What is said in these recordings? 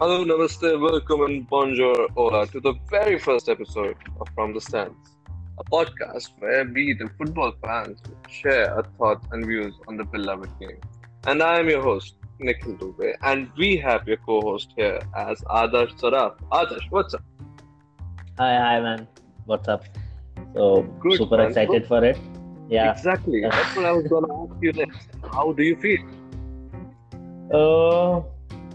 Hello, namaste, welcome, and bonjour, hola to the very first episode of From the Stands, a podcast where we, the football fans, share our thoughts and views on the beloved game. And I am your host, Nikhil Dubey, and we have your co-host here as Adarsh Saraf. Adarsh, what's up? Hi, hi, man. What's up? So Good, super man. excited for it. Yeah. Exactly. That's what I was going to ask you next. How do you feel? Uh,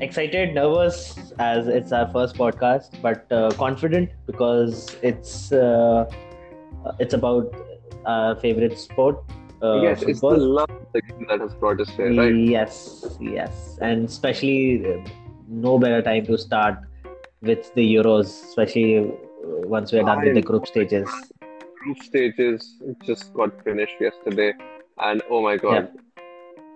excited, nervous as it's our first podcast, but uh, confident because it's uh, it's about our favorite sport. Uh, yes, it's the love that has brought us here, right? Yes, yes, and especially uh, no better time to start with the Euros, especially uh, once we're done with the group stages. group stages just got finished yesterday, and oh my god,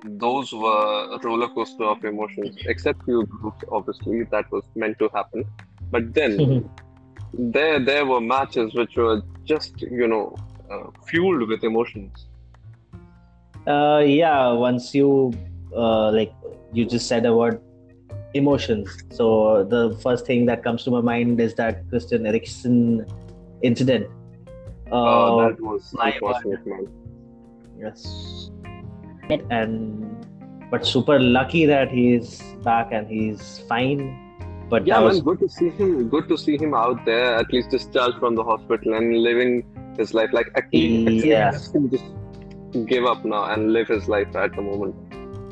those were a roller coaster of emotions. Except few groups, obviously, that was meant to happen. But then there there were matches which were just you know uh, fueled with emotions. Uh, yeah, once you uh, like you just said a word emotions. So the first thing that comes to my mind is that Christian Eriksen incident. Uh, Uh, that was my unfortunate, man. yes, and but super lucky that he's back and he's fine. But Yeah, that man, was good to see him. Good to see him out there, at least discharged from the hospital and living his life. Like actually, actually Yeah. just give up now and live his life at the moment.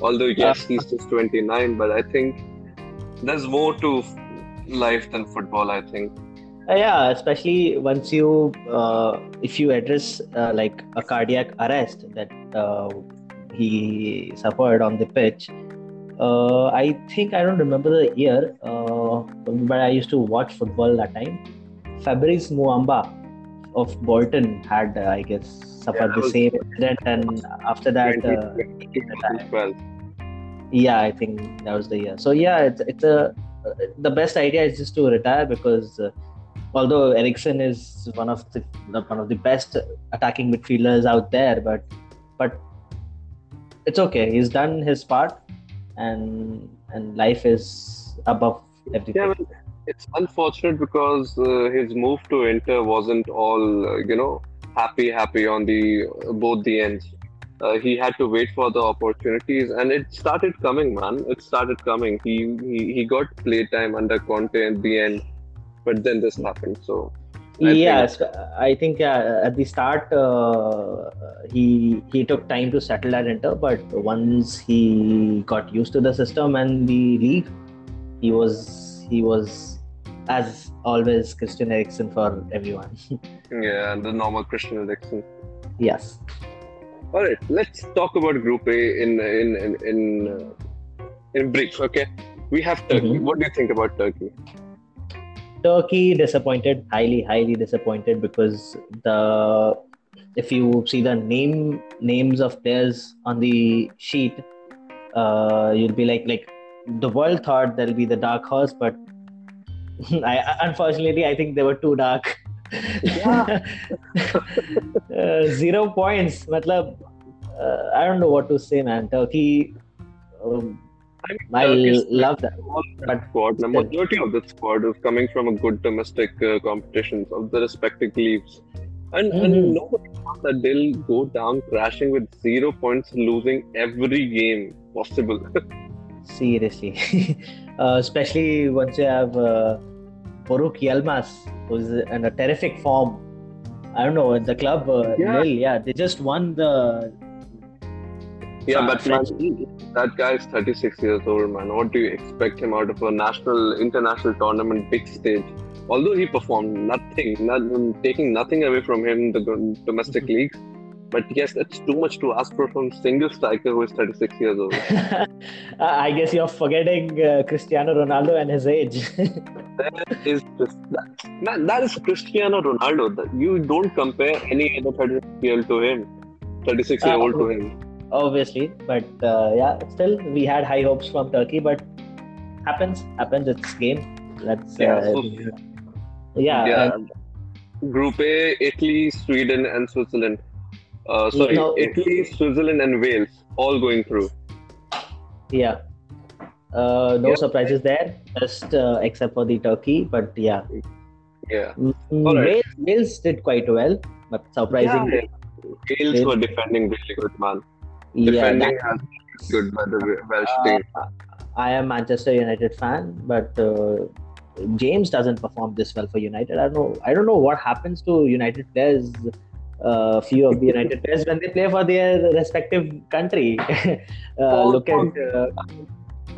Although yes, he's just 29, but I think there's more to life than football. I think. Uh, yeah, especially once you uh, if you address uh, like a cardiac arrest that uh, he suffered on the pitch. Uh, I think I don't remember the year, uh, but I used to watch football that time. Fabrice Muamba of Bolton had, uh, I guess, suffered that the same incident, and after that, uh, 2012. yeah, I think that was the year. So yeah, it's it's a the best idea is just to retire because uh, although Eriksen is one of the one of the best attacking midfielders out there, but but it's okay. He's done his part, and and life is above everything. Yeah, it's unfortunate because uh, his move to Inter wasn't all uh, you know happy, happy on the both the ends. Uh, he had to wait for the opportunities, and it started coming, man. It started coming. He he, he got playtime under Conte in the end, but then this happened. So I yes, I think uh, at the start uh, he he took time to settle at Inter, but once he got used to the system and the league, he was he was as always Christian Eriksen for everyone. yeah, the normal Christian Eriksen. yes. All right, let's talk about Group A in in in in, uh, in brief. Okay, we have Turkey. Mhm. What do you think about Turkey? Turkey disappointed, highly, highly disappointed because the if you see the name names of players on the sheet, uh, you'll be like like the world thought there'll be the dark horse, but I unfortunately I think they were too dark. Yeah. uh, zero points. Matlab, uh, I don't know what to say, man. Turkey. Um, I mean, I love that. But squad. The majority of that squad is coming from a good domestic uh, competitions of the respective leagues, and Mhm. and nobody thought that they'll go down crashing with zero points, losing every game possible. Seriously, uh, especially once you have uh, Burak Yilmaz, who's in a terrific form. I don't know the club. Uh, Yeah. Lille, yeah, they just won the. Yeah, uh, but man, that guy is 36 years old, man. What do you expect him out of a national, international tournament, big stage? Although he performed nothing, not, taking nothing away from him, in the domestic leagues. But yes, that's too much to ask for from a single striker who is 36 years old. I guess you're forgetting uh, Cristiano Ronaldo and his age. That is just that, man, that is Cristiano Ronaldo. You don't compare any other 36 year old to him, 36 year old to him. Obviously, but uh, yeah, still we had high hopes from Turkey, but happens, happens. It's game. Let's. Yeah, uh, so- yeah, Yeah. and- Group A, Italy, Sweden, and Switzerland. Uh, sorry, No. Italy, Switzerland, and Wales all going through. yeah. Uh, no Yeah. surprises there, just uh, except for the Turkey. But yeah, Yeah. Mm, right. Wales, Wales did quite well, but surprisingly, Wales Wales- were defending really good, man. Yeah, that- good by the Welsh Uh, team. I am Manchester United fan, but uh, James doesn't perform this well for United. I don't know. I don't know what happens to United players. Uh, few of the United players when they play for their respective country. uh, Oh, look at. Uh,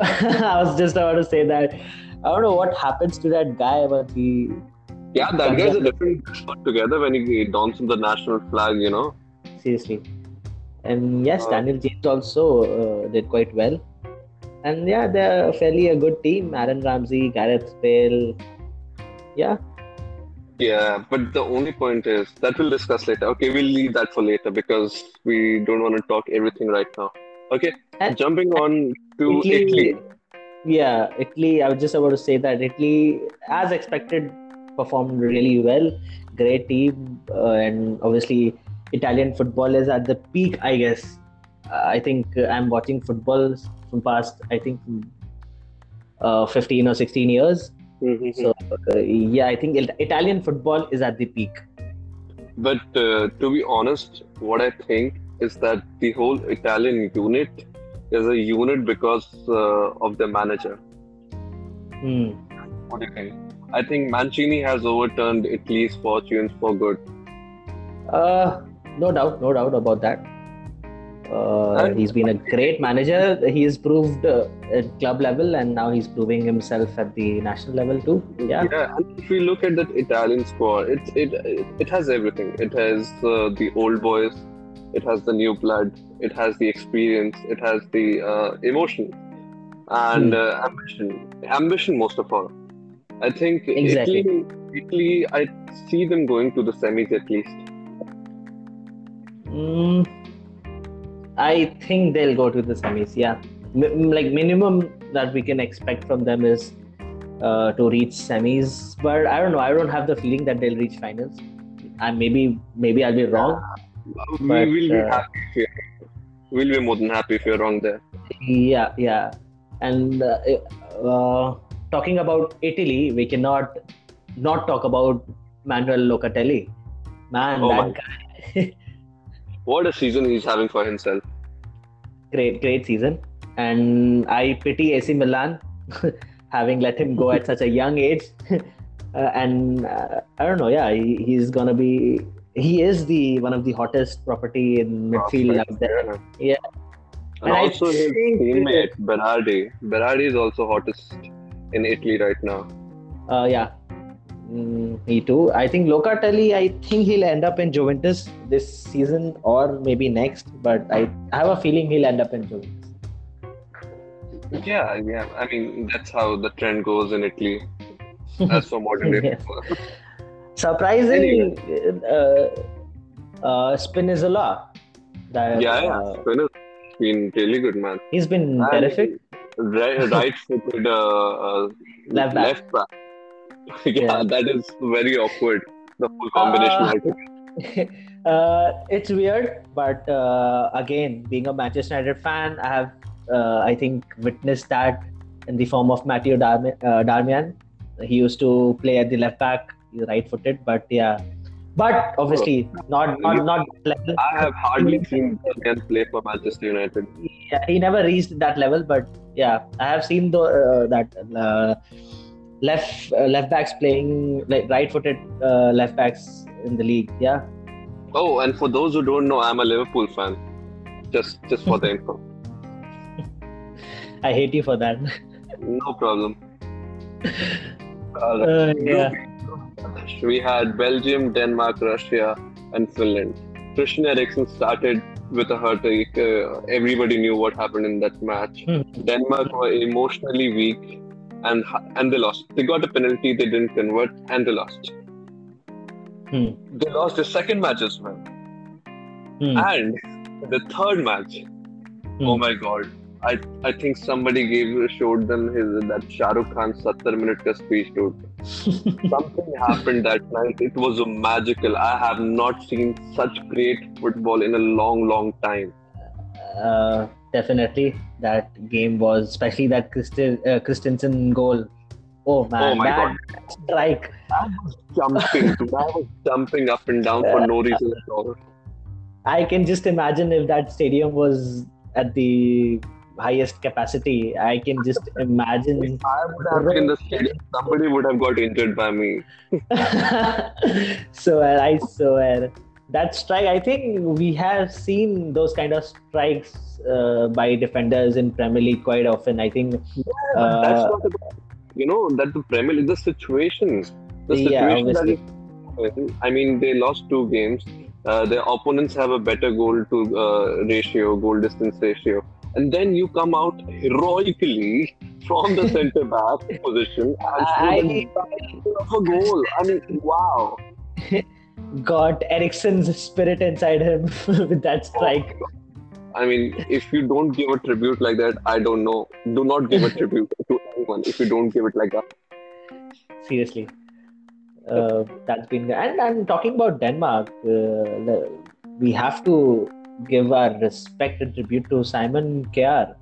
I was just about to say that. I don't know what happens to that guy, but he Yeah, that guy's a different together when he dons the national flag, you know. seriously. And yes, Daniel James also uh, did quite well. And yeah, they're fairly a good team. Aaron Ramsey, Gareth Bale. Yeah, Yeah, but the only point is that we'll discuss later. Okay, we'll leave that for later because we don't want to talk everything right now. Okay, And- jumping on to Italy, Italy. Yeah, Italy. I was just about to say that Italy, as expected, performed really well. Great team, uh, and obviously, Italian football is at the peak. I guess. Uh, I think uh, I'm watching football from past. I think. Uh, 15 or 16 years. Mhm. So uh, yeah, I think it- Italian football is at the peak. But uh, to be honest, what I think is that the whole Italian unit is a unit because uh, of the manager. Hmm. What do you think? I think Mancini has overturned Italy's fortunes for good. Uh, no doubt, no doubt about that. Uh, he's been a great manager. He's proved uh, at club level, and now he's proving himself at the national level too. Yeah, Yeah, and if we look at that Italian squad, it it it, it has everything. It has uh, the old boys, it has the new blood, it has the experience, it has the uh, emotion and Hmm. uh, ambition. Ambition most of all. I think Exactly. Italy, Italy, I see them going to the semis at least. Mm, I think they'll go to the semis. Yeah, M- like minimum that we can expect from them is uh, to reach semis. But I don't know. I don't have the feeling that they'll reach finals. I maybe maybe I'll be wrong. we But, will be uh, happy if you're, we'll be more than happy if you're wrong there. Yeah, yeah. And uh, uh, talking about Italy, we cannot not talk about Manuel Locatelli. Man, Oh that guy, What a season he's having for himself. great, great season. And I pity AC Milan having let him go at such a young age. uh, and uh, I don't know. Yeah, he, he's gonna be. He is the one of the hottest property in midfield out there. Yeah. And And I also his teammate Berardi. Berardi is also hottest in Italy right now. Uh, yeah, mm, me too. I think Locatelli. I think he'll end up in Juventus this season or maybe next. But I, have a feeling he'll end up in Juventus. Yeah, yeah. I mean, that's how the trend goes in Italy. As for modern day Yeah. football. Surprising, uh, uh, Spinazzola. That, Yeah, yeah. uh, been really good, man. he's been And terrific. Right, right-footed uh, uh, Left back. left back. yeah, Yeah. that is very awkward. The whole combination. Uh, uh, it's weird, but uh, again, being a Manchester United fan, I have, uh, I think, witnessed that in the form of Matteo Darmi- uh, Darmian. He used to play at the left back, he's right-footed, but yeah, but obviously not not not level. I have hardly seen Darmian play for Manchester United. Yeah, he never reached that level, but yeah, I have seen the uh, that uh, left uh, left backs playing like right-footed uh, left backs in the league. Yeah. Oh, and for those who don't know, I'm a Liverpool fan. Just, just for the info. I hate you for that. No problem. Alright. Uh, yeah. We had Belgium, Denmark, Russia, and Finland. Christian Eriksen started with a hurt. Uh, everybody knew what happened in that match. Hmm. Denmark were emotionally weak, and and they lost. They got a penalty, they didn't convert, and they lost. Hmm. They lost the second match as well, Hmm. and the third match. Oh my god! I I think somebody gave showed them his that Shahrukh Khan 70 minute ka speech, dude. Something happened that night. It was magical. I have not seen such great football in a long, long time. uh, definitely. That game was, especially that Christi- uh, Christensen goal. Oh man, Oh my that strike. I was jumping, dude. I was jumping up and down for no reason at all. I can just imagine if that stadium was at the highest capacity. I can just imagine. If I would have been in the stadium, somebody would have got injured by me. so I swear that strike. I think we have seen those kind of strikes uh, by defenders in Premier League quite often. I think. Uh, That's not about, you know, that the Premier League, the situation. The situation that obviously. is, I mean, they lost two games. Uh, their opponents have a better goal to uh, ratio, goal distance ratio. And then you come out heroically from the centre back position and score I- a goal. I mean, wow. got Eriksen's spirit inside him with that strike. I mean, if you don't give a tribute like that, I don't know. Do not give a tribute to anyone if you don't give it like that. Seriously, uh, that's been. And I'm talking about Denmark. Uh, we have to give our respect and tribute to Simon Kjær.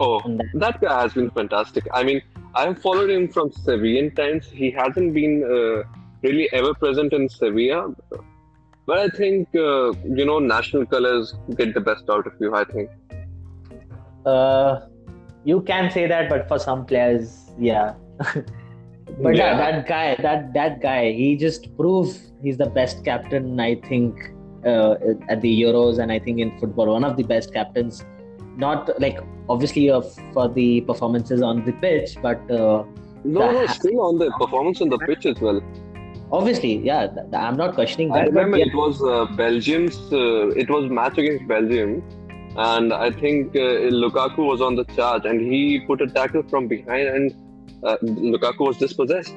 Oh, that- guy has been fantastic. I mean, I've followed him from Sevillian times. He hasn't been uh, really ever present in Sevilla. But I think, uh, you know, national colors get the best out of you, I think. Uh, you can say that, but for some players, yeah. but yeah. Yeah. that guy, that that guy, he just proved he's the best captain. I think uh, at the Euros, and I think in football, one of the best captains. Not like obviously uh, for the performances on the pitch, but uh, No, no, still on the performance on the pitch as well. Obviously, yeah, th- I'm not questioning I that. but remember yeah, it was uh, Belgium's, uh, it was match against Belgium. And I think uh, Lukaku was on the charge and he put a tackle from behind and uh, Lukaku was dispossessed.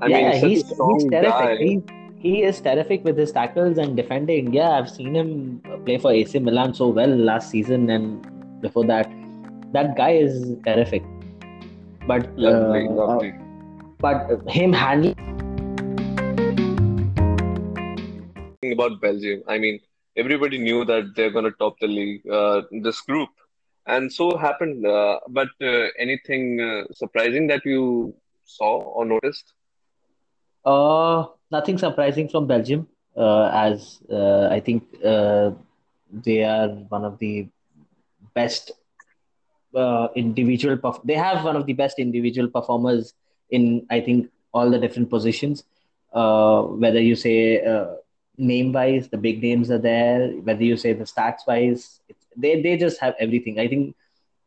I yeah, mean, he's, he's terrific. He, he is terrific with his tackles and defending. Yeah, I've seen him play for AC Milan so well last season and before that. That guy is terrific. But Lovely, uh, lovely. but him handling Talking about Belgium, I mean, everybody knew that they're going to top the league, uh, this group. And so happened. Uh, but uh, anything uh, surprising that you saw or noticed? Uh, nothing surprising from Belgium, uh, as uh, I think they are one of the best individual. Perf- they have one of the best individual performers in I think all the different positions. Whether you say name wise, the big names are there. Whether you say the stats wise, they they just have everything. I think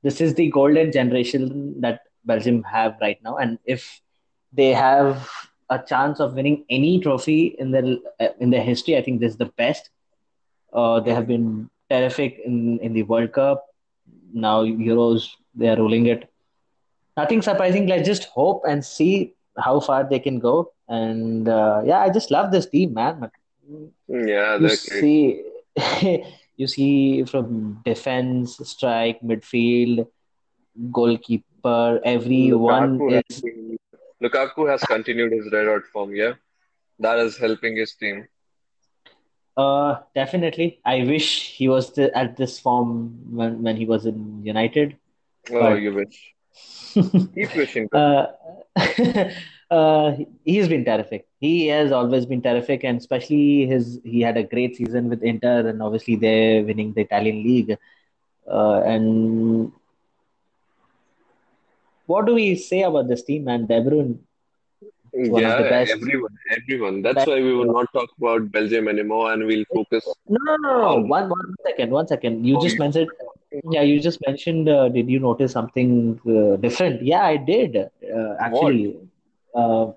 this is the golden generation that Belgium have right now, and if they have a chance of winning any trophy in their in their history. I think this is the best. Uh, they have been terrific in in the World Cup. Now Euros, they are ruling it. Nothing surprising. Let's just hope and see how far they can go. And uh, yeah, I just love this team, man. Yeah, You see, you see from defense, strike, midfield, goalkeeper, everyone Lukaku has, is been- Lukaku has continued his red hot form, yeah. That is helping his team. Uh, definitely. I wish he was the, at this form when, when he was in United. Oh, But- you wish. Keep wishing. Uh, uh, he's been terrific. He has always been terrific, and especially his he had a great season with Inter, and obviously they're winning the Italian league. Uh, and what do we say about this team, man? De Bruyne. one of yeah, the best. everyone, everyone. That's Best- why we will not talk about Belgium anymore, and we'll focus. No, no, no, no. Um, One, one second, one second. You Oh, just mentioned, yeah, you just mentioned. Uh, did you notice something uh, different? Yeah, I did. Uh, actually, uh,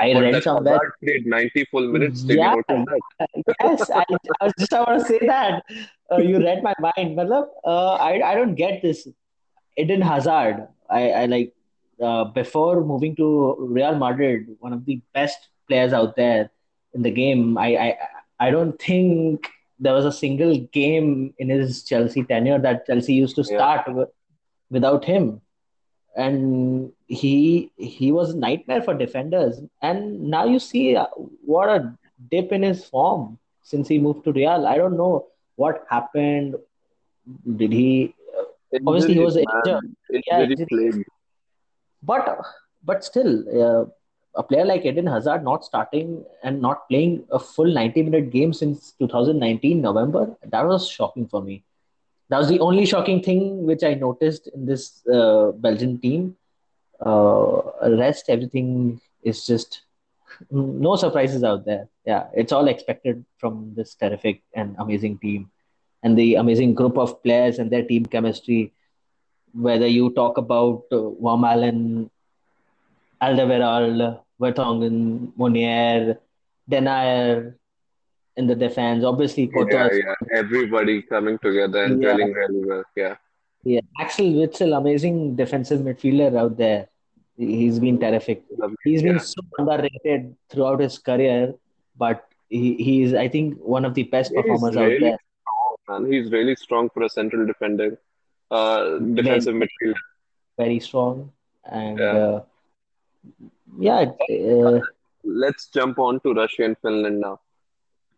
I What, read somewhere. Hazard played 90 full minutes. Did Yeah. yes, I, I was just about to say that. Uh, you read my mind. Matlab, uh, I, I don't get this. Eden Hazard, I, I like uh, before moving to Real Madrid, one of the best players out there in the game. I, I I don't think there was a single game in his Chelsea tenure that Chelsea used to Yeah. start without him. And he he was a nightmare for defenders. And now you see uh, what a dip in his form since he moved to Real. I don't know what happened, did he? Obviously, he was injured. Yeah, injuries. But but still, uh, a player like Eden Hazard not starting and not playing a full 90 minute game since 2019 November, that was shocking for me. That was the only shocking thing which I noticed in this uh, Belgian team. Uh, rest, everything is just no surprises out there. Yeah, it's all expected from this terrific and amazing team and the amazing group of players and their team chemistry. Whether you talk about uh, Vermaelen, Alderweireld, Vertonghen, Meunier, Denayer in the defense, obviously Yeah, Courtois. yeah. Everybody coming together and Yeah, really well. Yeah. Yeah. Axel Witsel, amazing defensive midfielder out there. He's been terrific. He's been Yeah. so underrated throughout his career, but he, he is, I think, one of the best He's performers out really there. strong, man. He's really strong for a central defender, uh, Very, defensive midfielder. very strong. And Yeah. uh, yeah, uh, Let's jump on to Russia and Finland now.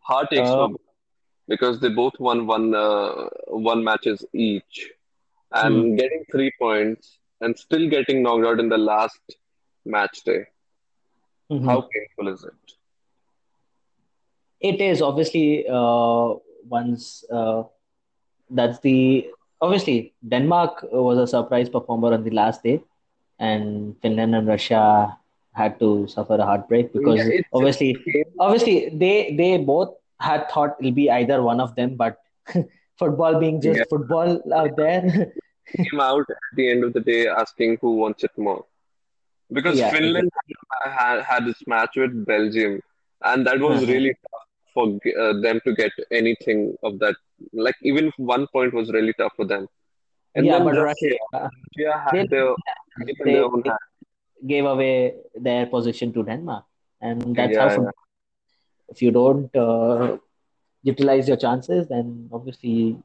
Heartaches uh, for because they both won one uh, one matches each, hmm. and getting three points and still getting knocked out in the last match day. mhm. How painful is it? It is obviously uh, once uh, that's the obviously Denmark was a surprise performer on the last day, and Finland and Russia had to suffer a heartbreak because just obviously obviously they they both had thought it'll be either one of them, but football being Yeah, just football out there, came out at the end of the day asking who wants it more. Because yeah, Finland exactly. had, had this match with Belgium, and that was Mhm. really tough for uh, them to get anything of that. Like even one point was really tough for them. And Yeah, but Russia, Russia Russia they their they their own hand. gave away their position to Denmark, and that's how Yeah. If you don't uh, utilize your chances, then obviously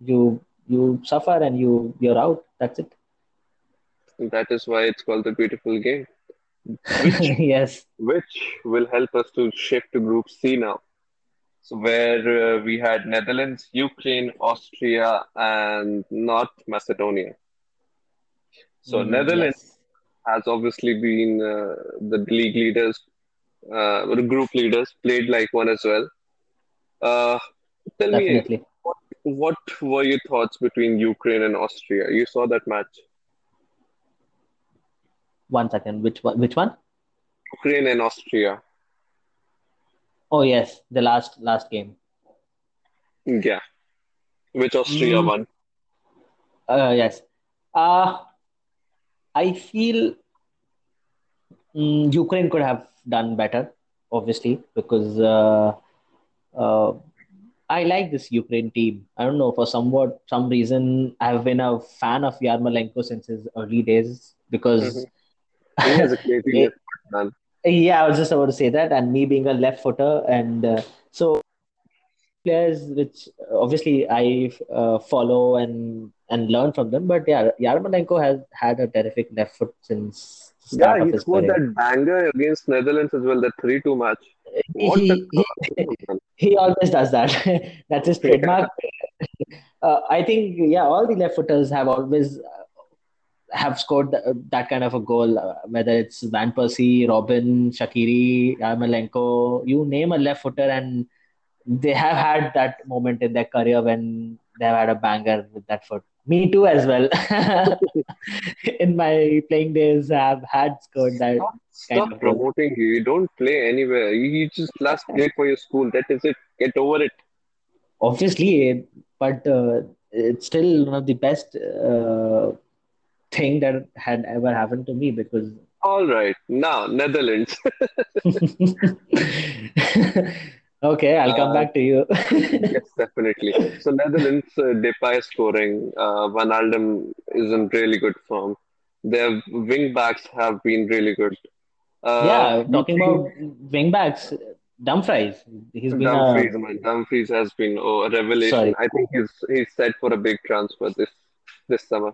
you you suffer and you you're out. That's it. That is why it's called the beautiful game, which Yes. which will help us to shift to Group C now. So where uh, we had Netherlands, Ukraine, Austria, and North Macedonia. So Mm, Netherlands yes. has obviously been uh, the league leaders, uh, group leaders, played like one as well. Uh, tell me, what, what were your thoughts between Ukraine and Austria? You saw that match, One second. Which one? Which one? Ukraine and Austria. Oh yes, the last last game. Yeah, which Austria Mm, won. uh, yes. Uh, I feel mm, Ukraine could have done better, obviously, because uh, uh, I like this Ukraine team. I don't know for somewhat some reason I've been a fan of Yarmolenko since his early days because He has a crazy left man. yeah, I was just about to say that, and me being a left footer, and uh, so players which obviously I uh, follow and and learn from them. But yeah, Yarmolenko has had a terrific left foot since Yeah, he scored that banger against Netherlands as well, that 3-2 match. He he, he always does that. That's his trademark. Uh, I think yeah, all the left footers have always uh, have scored th- that kind of a goal. Uh, whether it's Van Persie, Robin, Shaqiri, Yarmolenko, you name a left footer, and they have had that moment in their career when they have had a banger with that foot. Me too, as well. In my playing days, I've had scored that Stop, kind of promoting you. You don't play anywhere. You, you just last played for your school. That is it. Get over it. Obviously, but uh, it's still one of the best uh, thing that had ever happened to me because All right. Now, Netherlands. okay, I'll come Uh, back to you. yes, definitely. So, Netherlands, uh, Depay scoring. Uh, Van Aldum is in really good form. Their wing backs have been really good. Uh, Yeah, talking think about wingbacks, Dumfries, he's been a Dumfries, man, Dumfries has been oh, a revelation. sorry. I think he's he's set for a big transfer this this summer.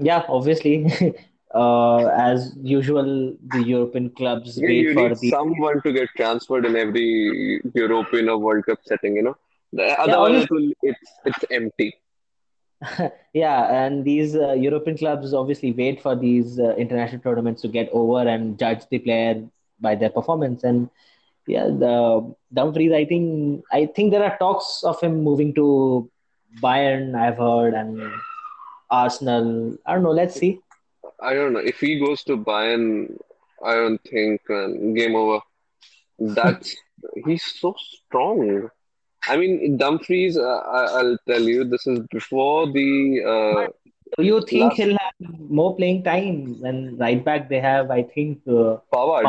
Yeah, obviously, uh, as usual, the European clubs Yeah, wait you for need the someone to get transferred in every European or World Cup setting, you know. The- yeah. Otherwise, Only it's it's empty. Yeah, and these uh, European clubs obviously wait for these uh, international tournaments to get over and judge the player by their performance. And yeah, the Dumfries, I think I think there are talks of him moving to Bayern, I've heard, and Arsenal. I don't know. Let's see. I don't know. If he goes to Bayern, I don't think man, game over. That's he's so strong. I mean, Dumfries. Uh, I, I'll tell you, this is before the But do you uh, think last he'll have more playing time when right back they have, I think, uh,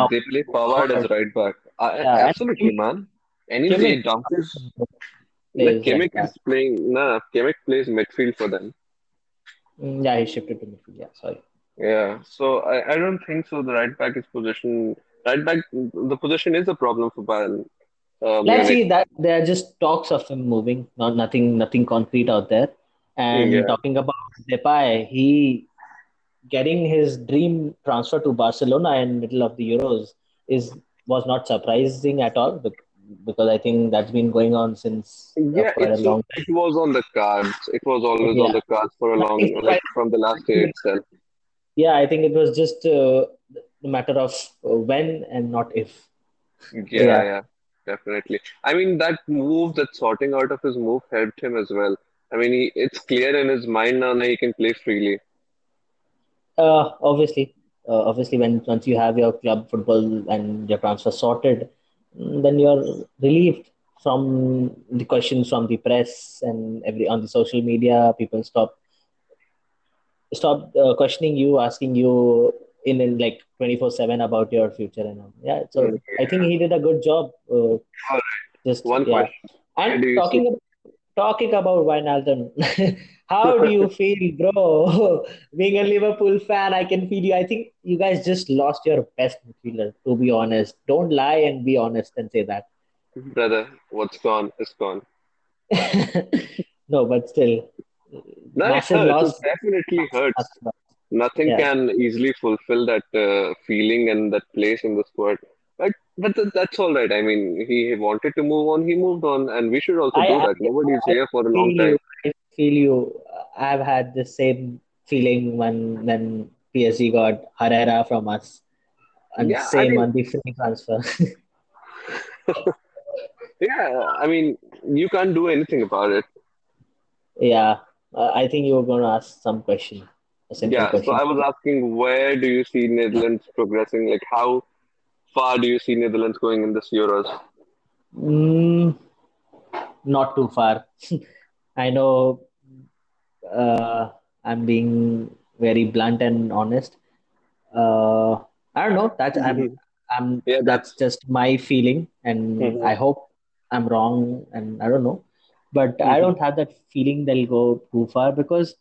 They play Pavard as right back. Uh, yeah, absolutely, Kimmich man. Any day, Kimmich Dumfries. The plays right Kimmich is playing. Nah, Kimmich plays midfield for them. Mm, Yeah, he shifted to midfield. Yeah, sorry. Yeah, so I, I don't think so. The right back is position. Right back, the position is a problem for Bayern uh, Let's see that there are just talks of him moving, not nothing, nothing concrete out there. And Yeah, talking about Depay, he getting his dream transfer to Barcelona in middle of the Euros is was not surprising at all because I think that's been going on since uh, yeah. quite a long it was on the cards. It was time. always on the cards for a long, like from the last day itself. yeah, I think it was just uh, a matter of uh, when and not if. Yeah, Yeah. yeah, definitely. I mean, that move, that sorting out of his move helped him as well. I mean, he, it's clear in his mind now that he can play freely. Uh, obviously, uh, obviously, when once you have your club football and your transfer sorted, mm, then you're relieved from the questions from the press and every on the social media. People stop stop uh, questioning you, asking you in, in like 24/7 about your future and all. Yeah, so I think he did a good job. Uh, All right. just One yeah, question. And do you see? talking talking about Wijnaldum, how do you feel, bro? Being a Liverpool fan, I can feel you. I think you guys just lost your best midfielder, to be honest. Don't lie and be honest and say that. Brother, what's gone is gone. No, but still, No, it massive. It definitely hurts. Nothing Yeah, can easily fulfill that uh, feeling and that place in the squad. But but th- that's all right. I mean, he wanted to move on, he moved on, and we should also I, do I, that. Nobody's I here for a long feel time. you. I feel you. I've had the same feeling when when PSG got Herrera from us, and Yeah, I same mean, on the free transfer. yeah, I mean, you can't do anything about it. Yeah, uh, I think you were going to ask some question, Yeah, so. I was asking, where do you see Netherlands progressing? Like, how far do you see Netherlands going in this Euros? Mm, not too far. I know uh, I'm being very blunt and honest. Uh, I don't know. That's I'm I'm Yeah, that's that's. just my feeling, and I Mhm, hope I'm wrong, and I don't know. But I mhm. don't have that feeling they'll go too far because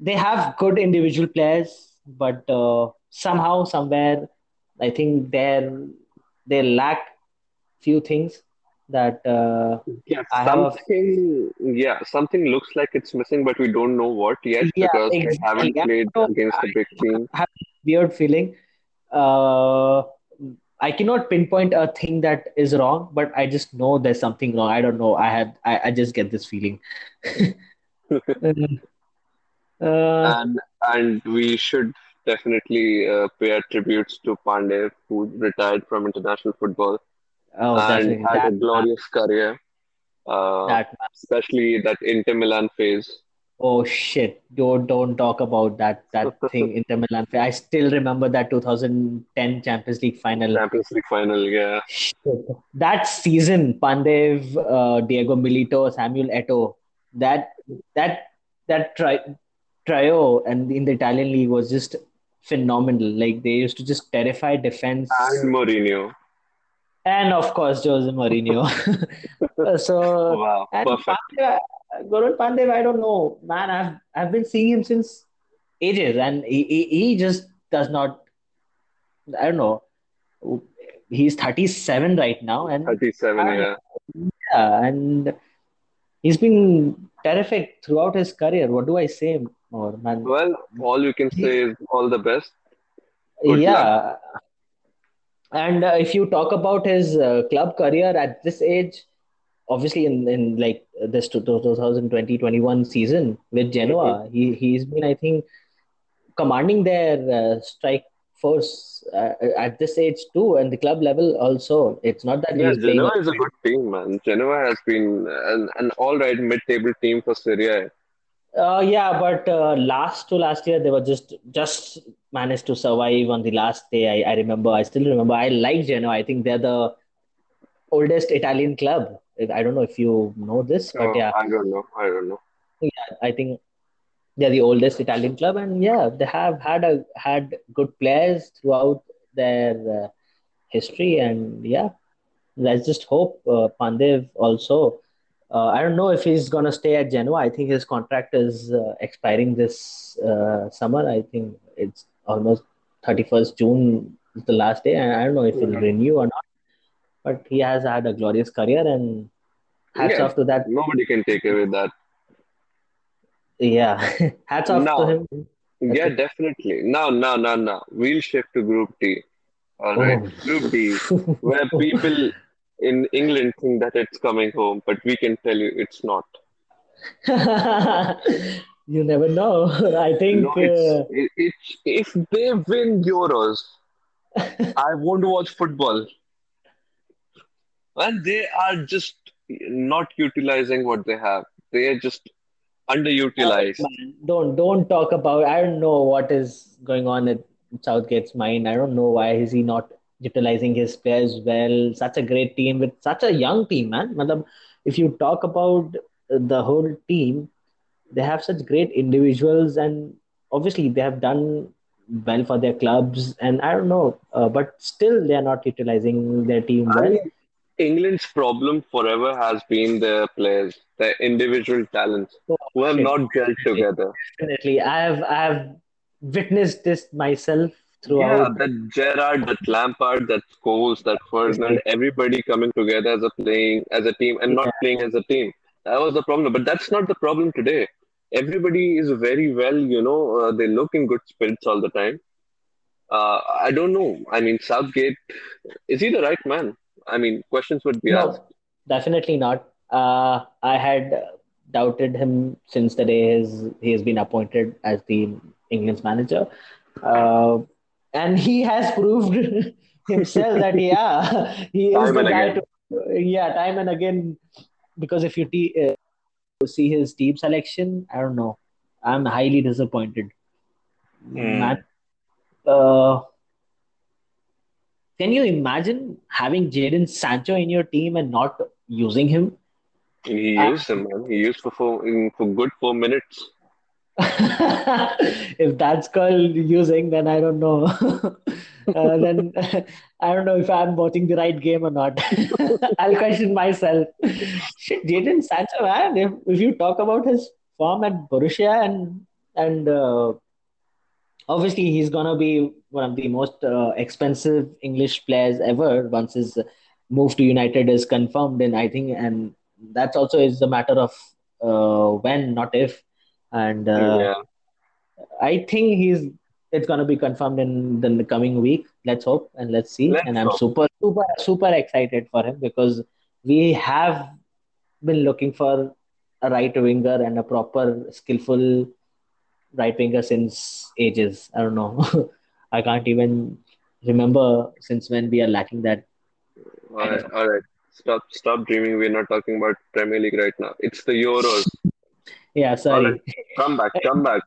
they have good individual players, but uh, somehow, somewhere, I think they're they lack few things that uh, Yeah, I have something, yeah, something looks like it's missing, but we don't know what yet yeah because they haven't I played know. against a big team. I have a weird feeling. Uh, I cannot pinpoint a thing that is wrong, but I just know there's something wrong. I don't know. I had I, I just get this feeling. Uh, And and we should definitely uh, pay our tributes to Pandev, who retired from international football oh, and had a that man, glorious career, uh, that especially that Inter Milan phase. Oh shit! Don't don't talk about that that thing Inter Milan. I still remember that 2010 Champions League final. Champions League final, yeah. Shit. That season, Pandev, uh, Diego Milito, Samuel Eto'o, that that that tri- trio and in the Italian league was just phenomenal. Like they used to just terrify defense, And Mourinho. and of course Jose Mourinho. so Wow, perfect. Pandev, Goran Pandev, I don't know, man. I've I've been seeing him since ages, and he he, he just does not. I don't know. He's 37 right now, and 37, yeah. Yeah, and he's been terrific throughout his career. What do I say more, man? Well, all you can say is all the best. Good luck. yeah, and uh, if you talk about his uh, club career at this age, obviously in, in like this 2020-21 season with Genoa, mm-hmm. he he's been I think commanding their uh, strike force uh, at this age too, and the club level also. It's not that yeah, Genoa is a good team, man. Genoa has been an, an all right mid-table team for Serie. Uh, yeah, but uh, last to last year they were just just managed to survive on the last day. I, I remember. I still remember. I like Genoa. I think they're the oldest Italian club. I don't know if you know this, but oh, yeah. I don't know. I don't know. Yeah, I think they're the oldest Italian club, and yeah, they have had a had good players throughout their uh, history, and yeah, let's just hope uh, Pandev also uh, I don't know if he's gonna stay at Genoa. I think his contract is uh, expiring this uh, summer. I think it's almost 31st June is the last day, and I don't know if he'll mm-hmm. renew or not. But he has had a glorious career, and hats yeah, off to that. Nobody can take away that. Yeah, hats off now, to him. That's yeah, it. definitely. Now, now, now, now, we'll shift to Group D. All right, oh. Group D, where people in England think that it's coming home, but we can tell you it's not. you never know. I think no, it's, uh... it, it's, if they win Euros, I won't watch football. And they are just not utilizing what they have. They are just underutilized. Oh, don't don't talk about. I don't know what is going on at Southgate's mind. I don't know why is he not utilizing his players well. Such a great team with such a young team, man. Madam, if you talk about the whole team, they have such great individuals, and obviously they have done well for their clubs. And I don't know, uh, but still they are not utilizing their team well. England's problem forever has been their players, their individual talents, oh, who have not gelled together. Definitely, I have I have witnessed this myself throughout. Yeah, that Gerrard, that Lampard, that Scholes, that Ferdinand, everybody coming together as a playing as a team and not yeah. playing as a team. That was the problem. But that's not the problem today. Everybody is very well, you know, uh, they look in good spirits all the time. Uh, I don't know. I mean, Southgate, is he the right man? I mean, questions would be no, asked. Definitely not. Uh, I had doubted him since the day his, he has been appointed as the England's manager. Uh, and he has proved himself that yeah he is the guy again. to yeah time and again because if you te- uh, see his team selection i don't know i'm highly disappointed mm. uh, can you imagine having Jadon Sancho in your team and not using him? He used him, man. He used for four, for good four minutes. if that's called using, then I don't know. uh, then I don't know if I'm watching the right game or not. I'll question myself. Shit, Jadon Sancho, man. If, if you talk about his form at Borussia and and uh, obviously he's gonna be one of the most uh, expensive English players ever once his move to United is confirmed. And I think, and that's also is a matter of uh, when, not if and uh, yeah. I think he's it's gonna be confirmed in the coming week. Let's hope and let's see. Let's and I'm hope. super super super excited for him because we have been looking for a right winger and a proper skillful right winger since ages. I don't know. I can't even remember since when we are lacking that. All right, all right. Stop, stop dreaming. We're not talking about Premier League right now. It's the Euros. Yeah, sorry. Right. Come back, come back.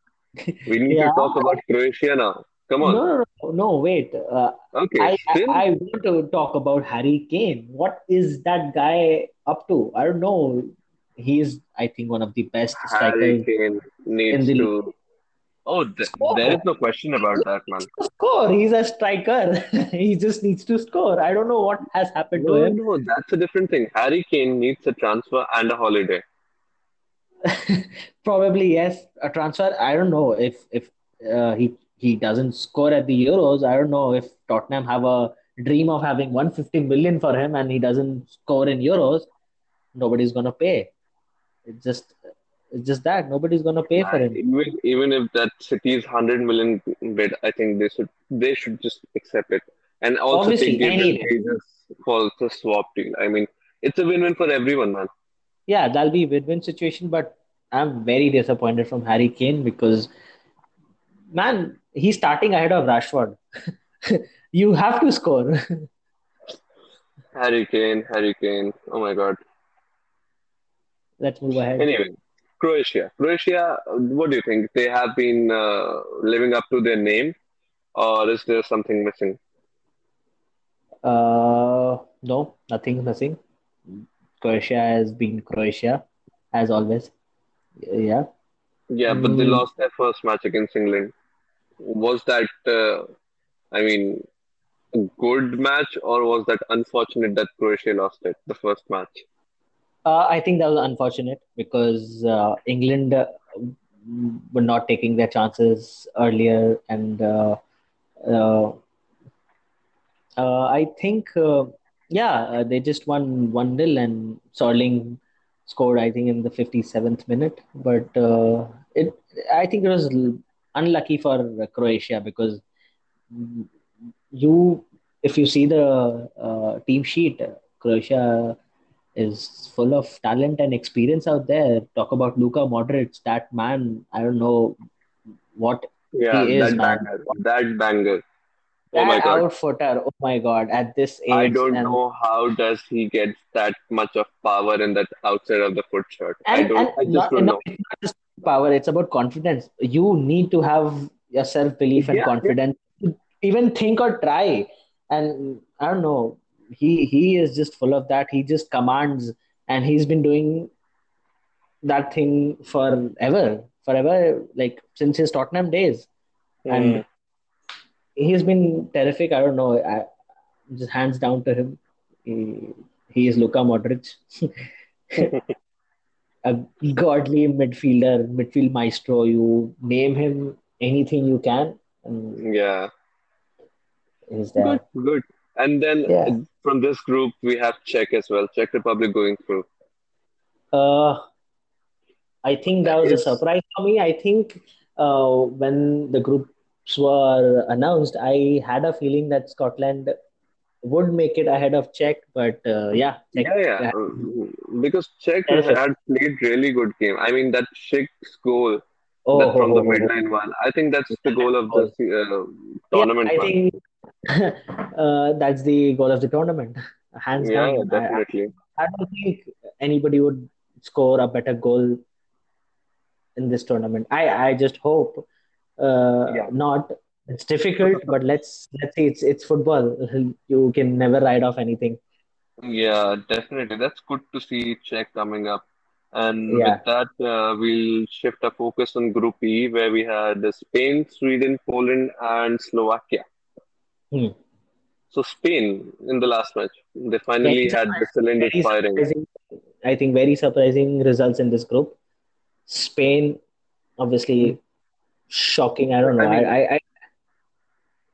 We need yeah. to talk about Croatia now. Come on. No, no, no, wait. Uh, okay. I, I, I, want to talk about Harry Kane. What is that guy up to? I don't know. He's, I think, one of the best strikers. Harry Kane needs to. Oh, th- there is no question about that, man. Score. He's a striker. he just needs to score. I don't know what has happened no, to him. No, that's a different thing. Harry Kane needs a transfer and a holiday. Probably yes, a transfer. I don't know if if uh, he he doesn't score at the Euros. I don't know if Tottenham have a dream of having 150 million for him and he doesn't score in Euros. Nobody's gonna pay. It's just it's just that nobody's gonna pay for him. Even, even if that City's hundred million bid, I think they should they should just accept it and also Obviously, take the for the swap deal. I mean, it's a win-win for everyone, man. Yeah, that'll be win-win situation, but I'm very disappointed from Harry Kane because man, he's starting ahead of Rashford. you have to score. Harry Kane, Harry Kane. Oh my God. Let's move ahead. Anyway, Croatia. Croatia, what do you think? They have been uh, living up to their name, or is there something missing? Uh, no, nothing, nothing. Croatia has been Croatia, as always. Yeah. Yeah, but they Mm, lost their first match against England. Was that, uh, I mean, a good match, or was that unfortunate that Croatia lost it, the first match? uh, I think that was unfortunate because uh, England uh, were not taking their chances earlier, and uh, uh, uh, I think, uh, yeah, uh, they just won 1 nil, and Sterling scored, I think, in the 57th minute. But uh, it, I think it was unlucky for Croatia because you, if you see the uh, team sheet, Croatia is full of talent and experience out there. Talk about Luka Modric, that man. I don't know what Yeah, he is, that banger, that banger. Oh my God. outfooter, oh my God, at this age. I don't and know how does he get that much of power in that outside of the foot shot. I and don't, and I just not, don't know. it's not just power, it's about confidence. You need to have your self-belief and Yeah, yeah. confidence to even think or try. And I don't know, he he is just full of that. He just commands, and he's been doing that thing forever, forever, like since his Tottenham days. Hmm. And he's been terrific. I don't know, I, just hands down to him. He, he is Luka Modric. a godly midfielder, midfield maestro. You name him anything you can, and Yeah, he's good, there. good. And then Yeah. from this group, we have Czech as well. Czech Republic going through. Uh, I think that was a surprise for me. I think uh, when the groups were announced, I had a feeling that Scotland would make it ahead of Czech, but uh, yeah, Czech. yeah, yeah. uh, uh, Because Czech Terrific. had played really good game. I mean, that Schick's goal, Oh, that from ho, the ho, ho. midline one. I think that's the goal of the se- uh, Yeah, tournament I one. think uh, that's the goal of the tournament, hands Yeah, yeah, down. I, I definitely. I don't think anybody would score a better goal in this tournament. I I just hope uh, Yeah. not. It's difficult, but let's let's see. It's it's football. You can never write off anything. Yeah, definitely. That's good to see Czech coming up. And with that, uh, we'll shift our focus on Group E, where we had Spain, Sweden, Poland, and Slovakia. Hmm. So Spain in the last match, they Very finally had the cylinder firing. I think very surprising results in this group. Spain, obviously, shocking. I don't know. I mean, I, I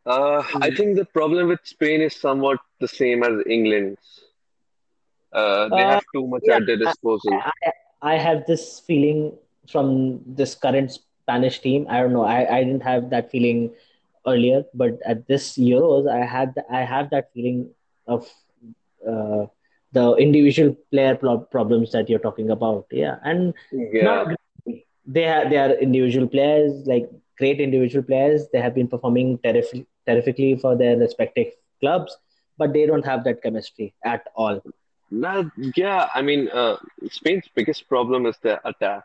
uh, I think the problem with Spain is somewhat the same as England's. Uh, they uh, have too much yeah. at their I, disposal. I I have this feeling from this current Spanish team. I don't know. I, I didn't have that feeling earlier, but at this Euros, I had I have that feeling of uh, the individual player pro- problems that you're talking about. Yeah, and Yeah, not they are they are individual players, like great individual players. They have been performing terrific, terrifically for their respective clubs, but they don't have that chemistry at all. Nah, yeah. I mean, uh, Spain's biggest problem is their attack.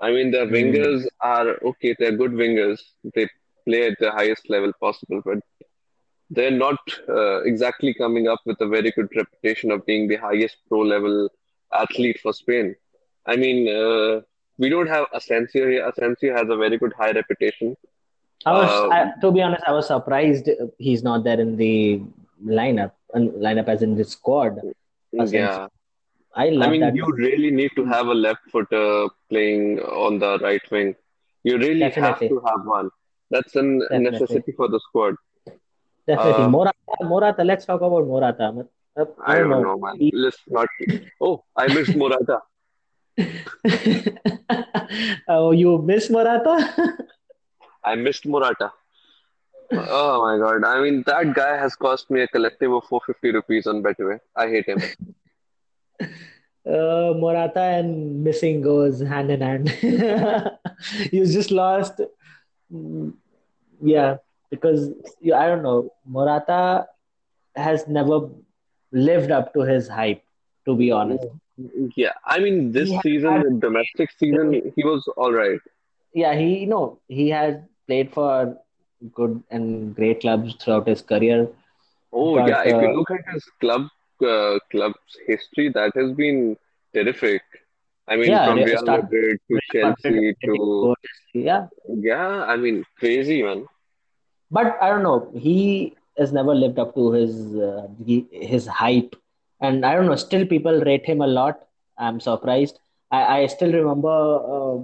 I mean, the Mm. wingers are okay, they're good wingers. They play at the highest level possible, but they're not uh, exactly coming up with a very good reputation of being the highest pro level athlete for Spain. I mean, uh, we don't have Asensio here. Asensio has a very good high reputation. I was, Uh, I, to be honest, I was surprised he's not there in the lineup, and lineup as in the squad. Asensio. yeah. I I mean, that. you really need to have a left footer playing on the right wing. You really have to have one. That's a necessity for the squad. definitely. Uh, Morata, Morata. Let's talk about Morata. Uh, I I don't don't know. know, man. Let's not. Oh, I missed Morata. oh, you miss Morata? I missed Morata. Oh my God. I mean, that guy has cost me a collective of 450 rupees on Betway. I hate him. uh, Morata and missing goes hand in hand. you just lost. Yeah, because you, I don't know. Morata has never lived up to his hype, to be honest. Yeah, I mean, this has season, had, the domestic season, he was all right. yeah, he you know he has played for good and great clubs throughout his career, Oh yeah, if you uh, look at his club uh, club's history, that has been terrific. I mean, yeah, from Re- Real Madrid to Chelsea to yeah, yeah, I mean, crazy man. but I don't know. He has never lived up to his uh, his hype, and I don't know. Still, people rate him a lot. I'm surprised. I, I still remember uh,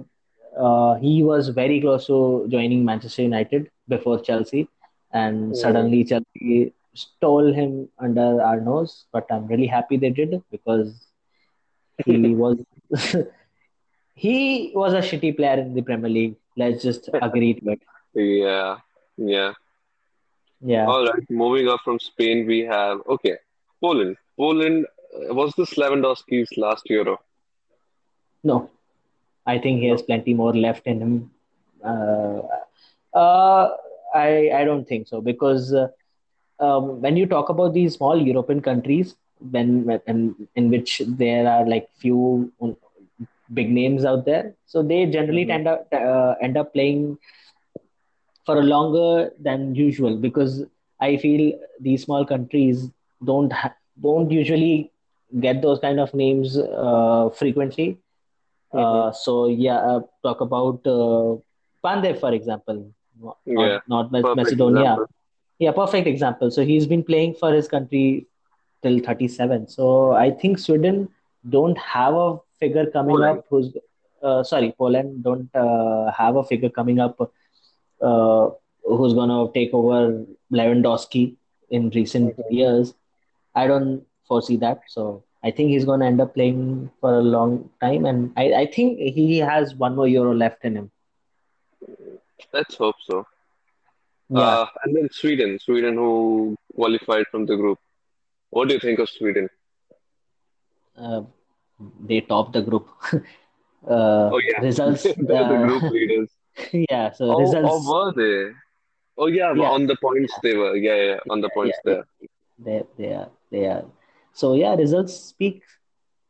uh, he was very close to joining Manchester United before Chelsea, and Hmm. suddenly Chelsea stole him under our nose. But I'm really happy they did because he was he was a shitty player in the Premier League. Let's just agree to it. Yeah, yeah. Yeah. All right, moving up from Spain, we have okay, Poland. Poland uh, was this Lewandowski's last Euro. No. I think he has plenty more left in him. Uh, uh, I I don't think so because uh, um, when you talk about these small European countries, when in, in which there are like few big names out there, so they generally Mhm. tend up uh, end up playing for a longer than usual because I feel these small countries don't ha- don't usually get those kind of names uh, frequently. Uh, so yeah, uh, talk about uh, Pandev, for example, not Yeah, not Mac- Macedonia. example. Yeah, perfect example. So he's been playing for his country till 37. So I think Sweden don't have a figure coming Poland. up who's uh, sorry, Poland don't uh, have a figure coming up uh, who's gonna take over Lewandowski in recent Mhm. years. I don't foresee that. So I think he's going to end up playing for a long time. And I, I think he has one more Euro left in him. Let's hope so. Yeah. Uh, and then Sweden, Sweden who qualified from the group. What do you think of Sweden? Uh, they top the group. uh, Oh yeah, results. they're the group Uh, leaders. yeah. So Oh, or results. were they? Oh yeah, Yeah. on the points they were. Yeah, yeah, on the points Yeah. there. They, they are. They are. So yeah, results speak.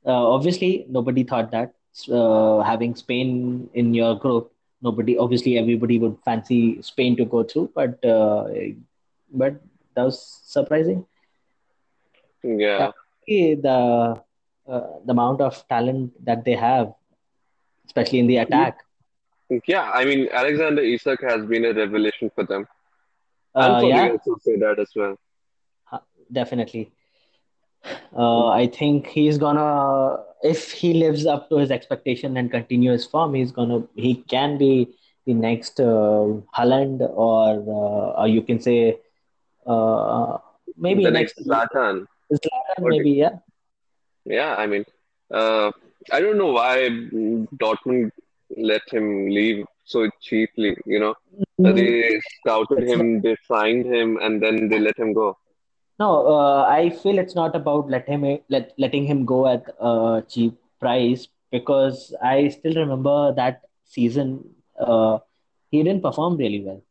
Uh, obviously, nobody thought that uh, having Spain in your group. Nobody. Obviously, everybody would fancy Spain to go through, but uh, but that was surprising. Yeah, the uh, the amount of talent that they have, especially in the attack. yeah. I mean, Alexander Isak has been a revelation for them, and Uh, for yeah, Real Sociedad as well. definitely. Uh, I think he's gonna, if he lives up to his expectation and continue his form, he's gonna, he can be the next uh, Haaland or, uh, or you can say uh, maybe The next Zlatan. Zlatan, maybe yeah. Yeah, I mean, uh, I don't know why Dortmund let him leave so cheaply. You know, Uh, Mm, they scouted It's not, him, they signed him, and then they let him go. No, uh, I feel it's not about let him let letting him go at a cheap price because I still remember that season. Uh, he didn't perform really well,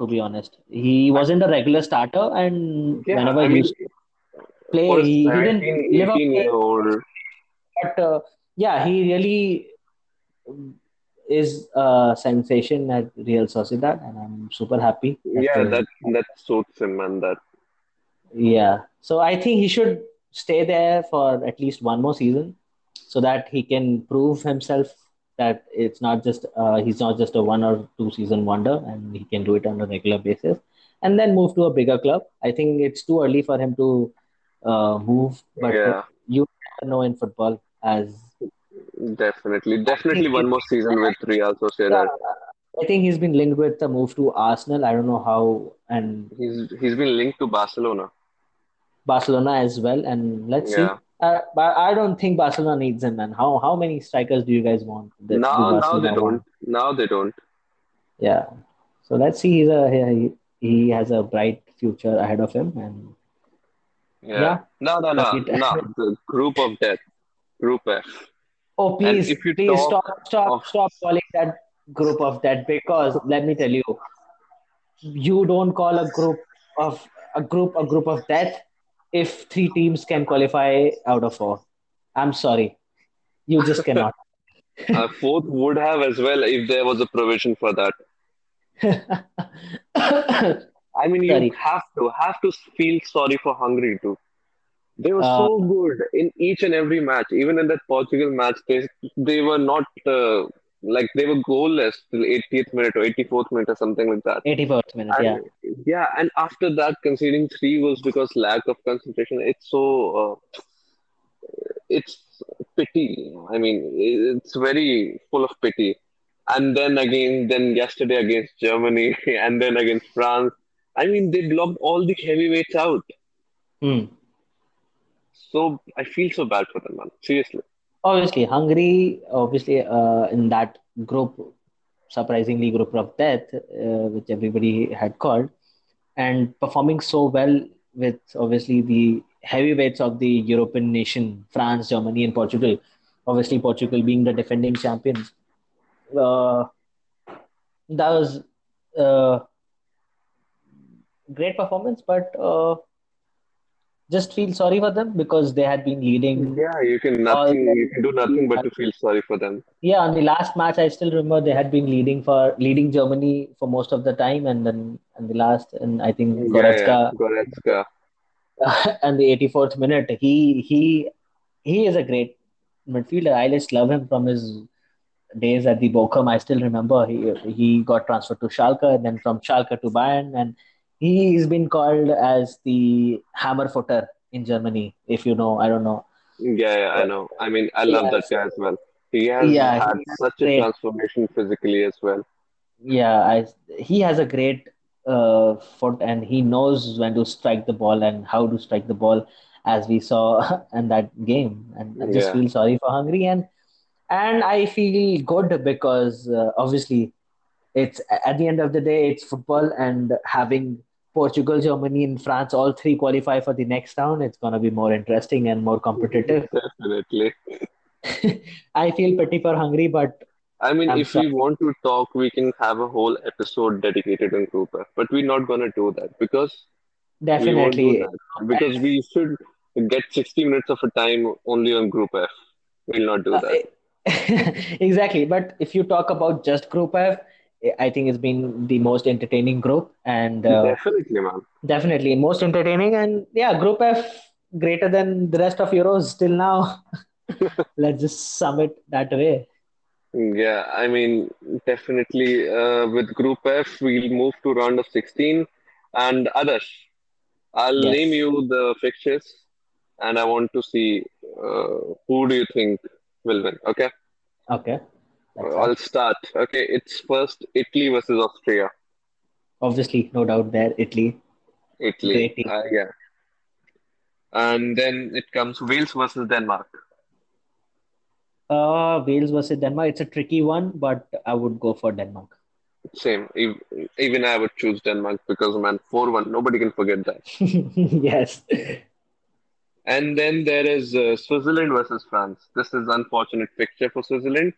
to be honest. He wasn't a regular starter, and yeah, whenever I he mean, used to play, he, he didn't 17, live up 18 year old, but uh, yeah, he really is a sensation at Real Sociedad, and I'm super happy yeah, that that suits him, man. That Yeah. So I think he should stay there for at least one more season so that he can prove himself that it's not just uh, he's not just a one or two season wonder and he can do it on a regular basis and then move to a bigger club. I think it's too early for him to uh, move, but yeah, you never know in football as definitely, definitely one more season with Real Sociedad. I think he's been linked with the move to Arsenal. I don't know how and He's he's been linked to Barcelona. Barcelona as well. And let's see. Yeah. Uh, but I don't think Barcelona needs him, man. How how many strikers do you guys want? That Now now they Barcelona don't. Now they don't. Yeah. So let's see. He's a he, he has a bright future ahead of him, and Yeah. Yeah. No, no, no, no. The group of death, Group F. oh, please, if you please stop, stop, of stop calling that group of that because let me tell you, you don't call a group of a group a group of death if three teams can qualify out of four. I'm sorry, you just cannot. a fourth would have as well if there was a provision for that. I mean, you have to have to feel sorry for Hungary too. They were Uh, so good in each and every match. Even in that Portugal match, they they were not uh, like they were goalless till 80th minute or 84th minute or something like that. 81st minute, yeah. And yeah, and after that, conceding three was because lack of concentration. It's so uh, it's pity. I mean, it's very full of pity. And then again, then yesterday against Germany, and then against France. I mean, they blocked all the heavyweights out. Hmm. So I feel so bad for them, man. Seriously. Obviously, Hungary, obviously, uh, in that group, surprisingly, group of death, uh, which everybody had called, and performing so well with obviously the heavyweights of the European nation, France, Germany, and Portugal. Obviously, Portugal being the defending champions. Uh, that was uh, great performance, but uh, just feel sorry for them because they had been leading Yeah, you can all nothing. You can do nothing but to feel sorry for them. Yeah, on the last match, I still remember they had been leading for leading Germany for most of the time, and then and the last, and I think Yeah, yeah. Goretzka Goretzka. and the 84th minute, he he he is a great midfielder. I just love him from his days at the Bochum. I still remember he he got transferred to Schalke, and then from Schalke to Bayern, and he's been called as the hammer footer in Germany. If you know, I don't know. Yeah, yeah, I know. I mean, I love Yeah, that guy as well. He has yeah, had he has such a transformation physically as well. Yeah, I he has a great uh, foot and he knows when to strike the ball and how to strike the ball, as we saw in that game. And I just Yeah, feel sorry for Hungary and and I feel good because uh, obviously it's at the end of the day it's football and having Portugal, Germany, and France all three qualify for the next round, it's gonna be more interesting and more competitive. definitely. I feel pity for Hungary, but I mean, I'm if we want to talk, we can have a whole episode dedicated on Group F, but we're not gonna do that because we Definitely. that because we should get 60 minutes of a time only on Group F. We'll not do Uh, that. exactly. But if you talk about just Group F, I think it's been the most entertaining group and uh, Definitely, man. definitely most entertaining. And yeah, Group F greater than the rest of Euros till now. Let's just sum it that way. Yeah, I mean, definitely uh, with Group F, we'll move to round of 16. And Adarsh, I'll name you the fixtures, and I want to see uh, who do you think will win. Okay, Okay. Let's I'll start. start. Okay, it's first Italy versus Austria. Obviously, no doubt there, Italy. Italy, uh, yeah. And then it comes Wales versus Denmark. Uh, Wales versus Denmark. It's a tricky one, but I would go for Denmark. Same. Even I would choose Denmark because, man, 4-1, nobody can forget that. Yes. And then there is uh, Switzerland versus France. This is unfortunate picture for Switzerland.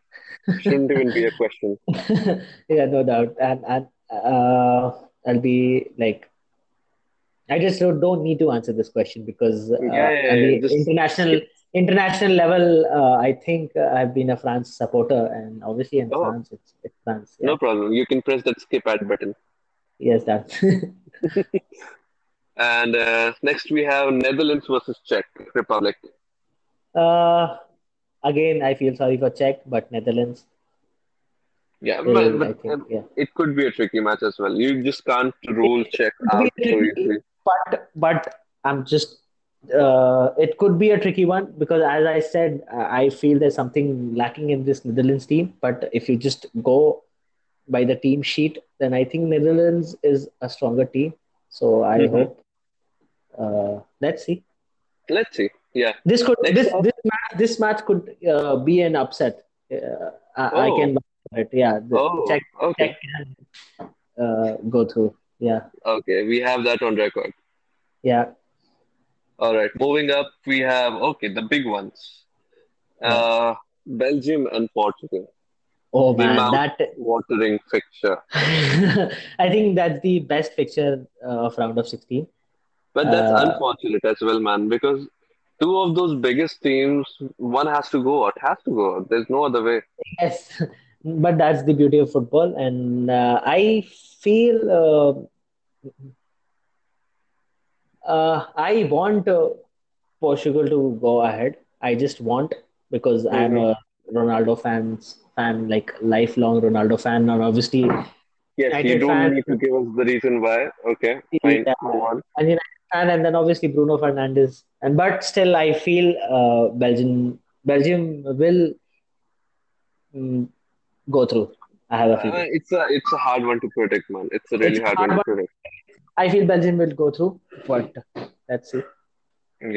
Shouldn't even be a question. Yeah, no doubt. And and uh, I'll be like, I just don't, need to answer this question because Yeah, uh, yeah, yeah. Just international international level, uh, I think I've been a France supporter, and obviously in Oh, France, it's it's France. Yeah. no problem. You can press that skip ad button. Yes, that's. And uh, next we have Netherlands versus Czech Republic. Uh, again, I feel sorry for Czech, but Netherlands Yeah, but, but think, yeah. it could be a tricky match as well. You just can't rule Czech out so easily. but but I'm just uh, it could be a tricky one because as I said, I feel there's something lacking in this Netherlands team. But if you just go by the team sheet, then I think Netherlands is a stronger team. So I hmm hope. Uh, let's see. Let's see. Yeah. This could Next this up. this match this match could uh, be an upset. Uh, I, I can Oh, it. Yeah, the oh, Czech okay. Czech can uh, go through. Yeah, Okay, we have that on record. yeah. All right, moving up, we have okay the big ones. Uh, Belgium and Portugal, Oh the man, that mouth-watering fixture. I think that's the best picture uh, of round of 16. But that's Uh, unfortunate as well, man, because two of those biggest teams, one has to go out, has to go out. There's no other way. yes, but that's the beauty of football, and uh, I feel uh, uh, I want uh, Portugal to go ahead. I just want because I'm hmm a Ronaldo fans fan, like lifelong Ronaldo fan, and obviously Yes, you don't fan. need to give us the reason why. Okay, fine, Yeah, go on. and United fan, and then obviously Bruno Fernandes. And but still, I feel uh, Belgium Belgium will mm, go through. I have a Uh, feeling. it's a it's a hard one to predict, man. It's a really a hard hard one to predict. I feel Belgium will go through, but let's see.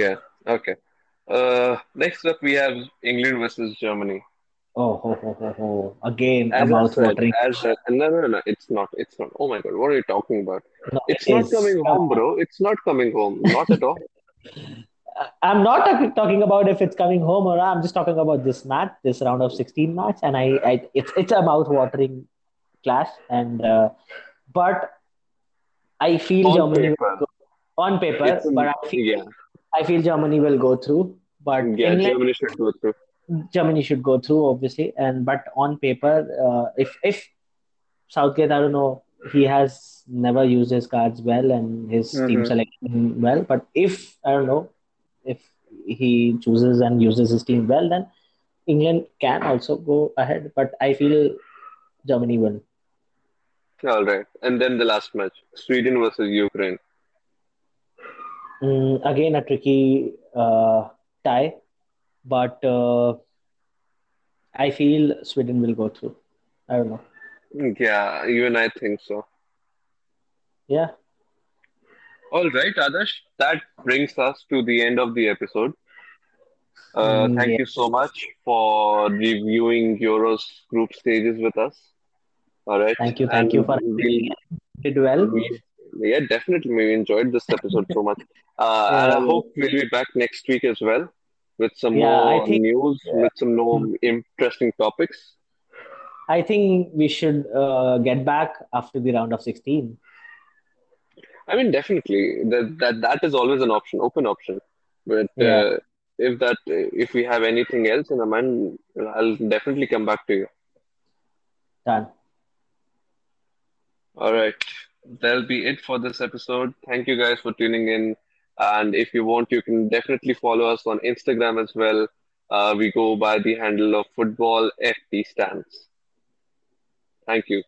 Yeah. Okay. Uh, next up we have England versus Germany. Oh, ho, ho, ho, ho. Again, a As said, mouth-watering as a, no, no, no, it's not. It's not. Oh my God, what are you talking about? No, it It's not is. coming home, bro. It's not coming home. Not at all. I'm not talk- talking about if it's coming home or not. I'm just talking about this match, this round of 16 match, and I, I it's it's a mouth-watering clash, and uh, but I feel On Germany will paper, go on paper, a, but I feel yeah, I feel Germany will go through. But yeah. England, Germany should go through. Germany should go through, obviously. And but on paper, uh, if if Southgate, I don't know, he has never used his cards well and his team hmm selection well. But if I don't know, if he chooses and uses his team well, then England can also go ahead. But I feel Germany will. All right. And then the last match, Sweden versus Ukraine. Mm, again, a tricky uh, tie, but uh, I feel Sweden will go through. I don't know. Yeah, even I think so. Yeah. All right, Adarsh. That brings us to the end of the episode. Uh, Mm, thank you so much for reviewing Euros group stages with us. All right, Thank you. Thank you for me. Did well. we yeah definitely we enjoyed this episode so much. Uh, and I Uh, hope we'll be back next week as well with some yeah, more think news, with some more uh, interesting topics. I think we should uh, get back after the round of 16. I mean, definitely that that that is always an option, open option. But Yeah, uh, if that if we have anything else in mind, I'll definitely come back to you. done. All right. That'll be it for this episode. Thank you guys for tuning in. And if you want, you can definitely follow us on Instagram as well. Uh, we go by the handle of Football FT Stands. Thank you.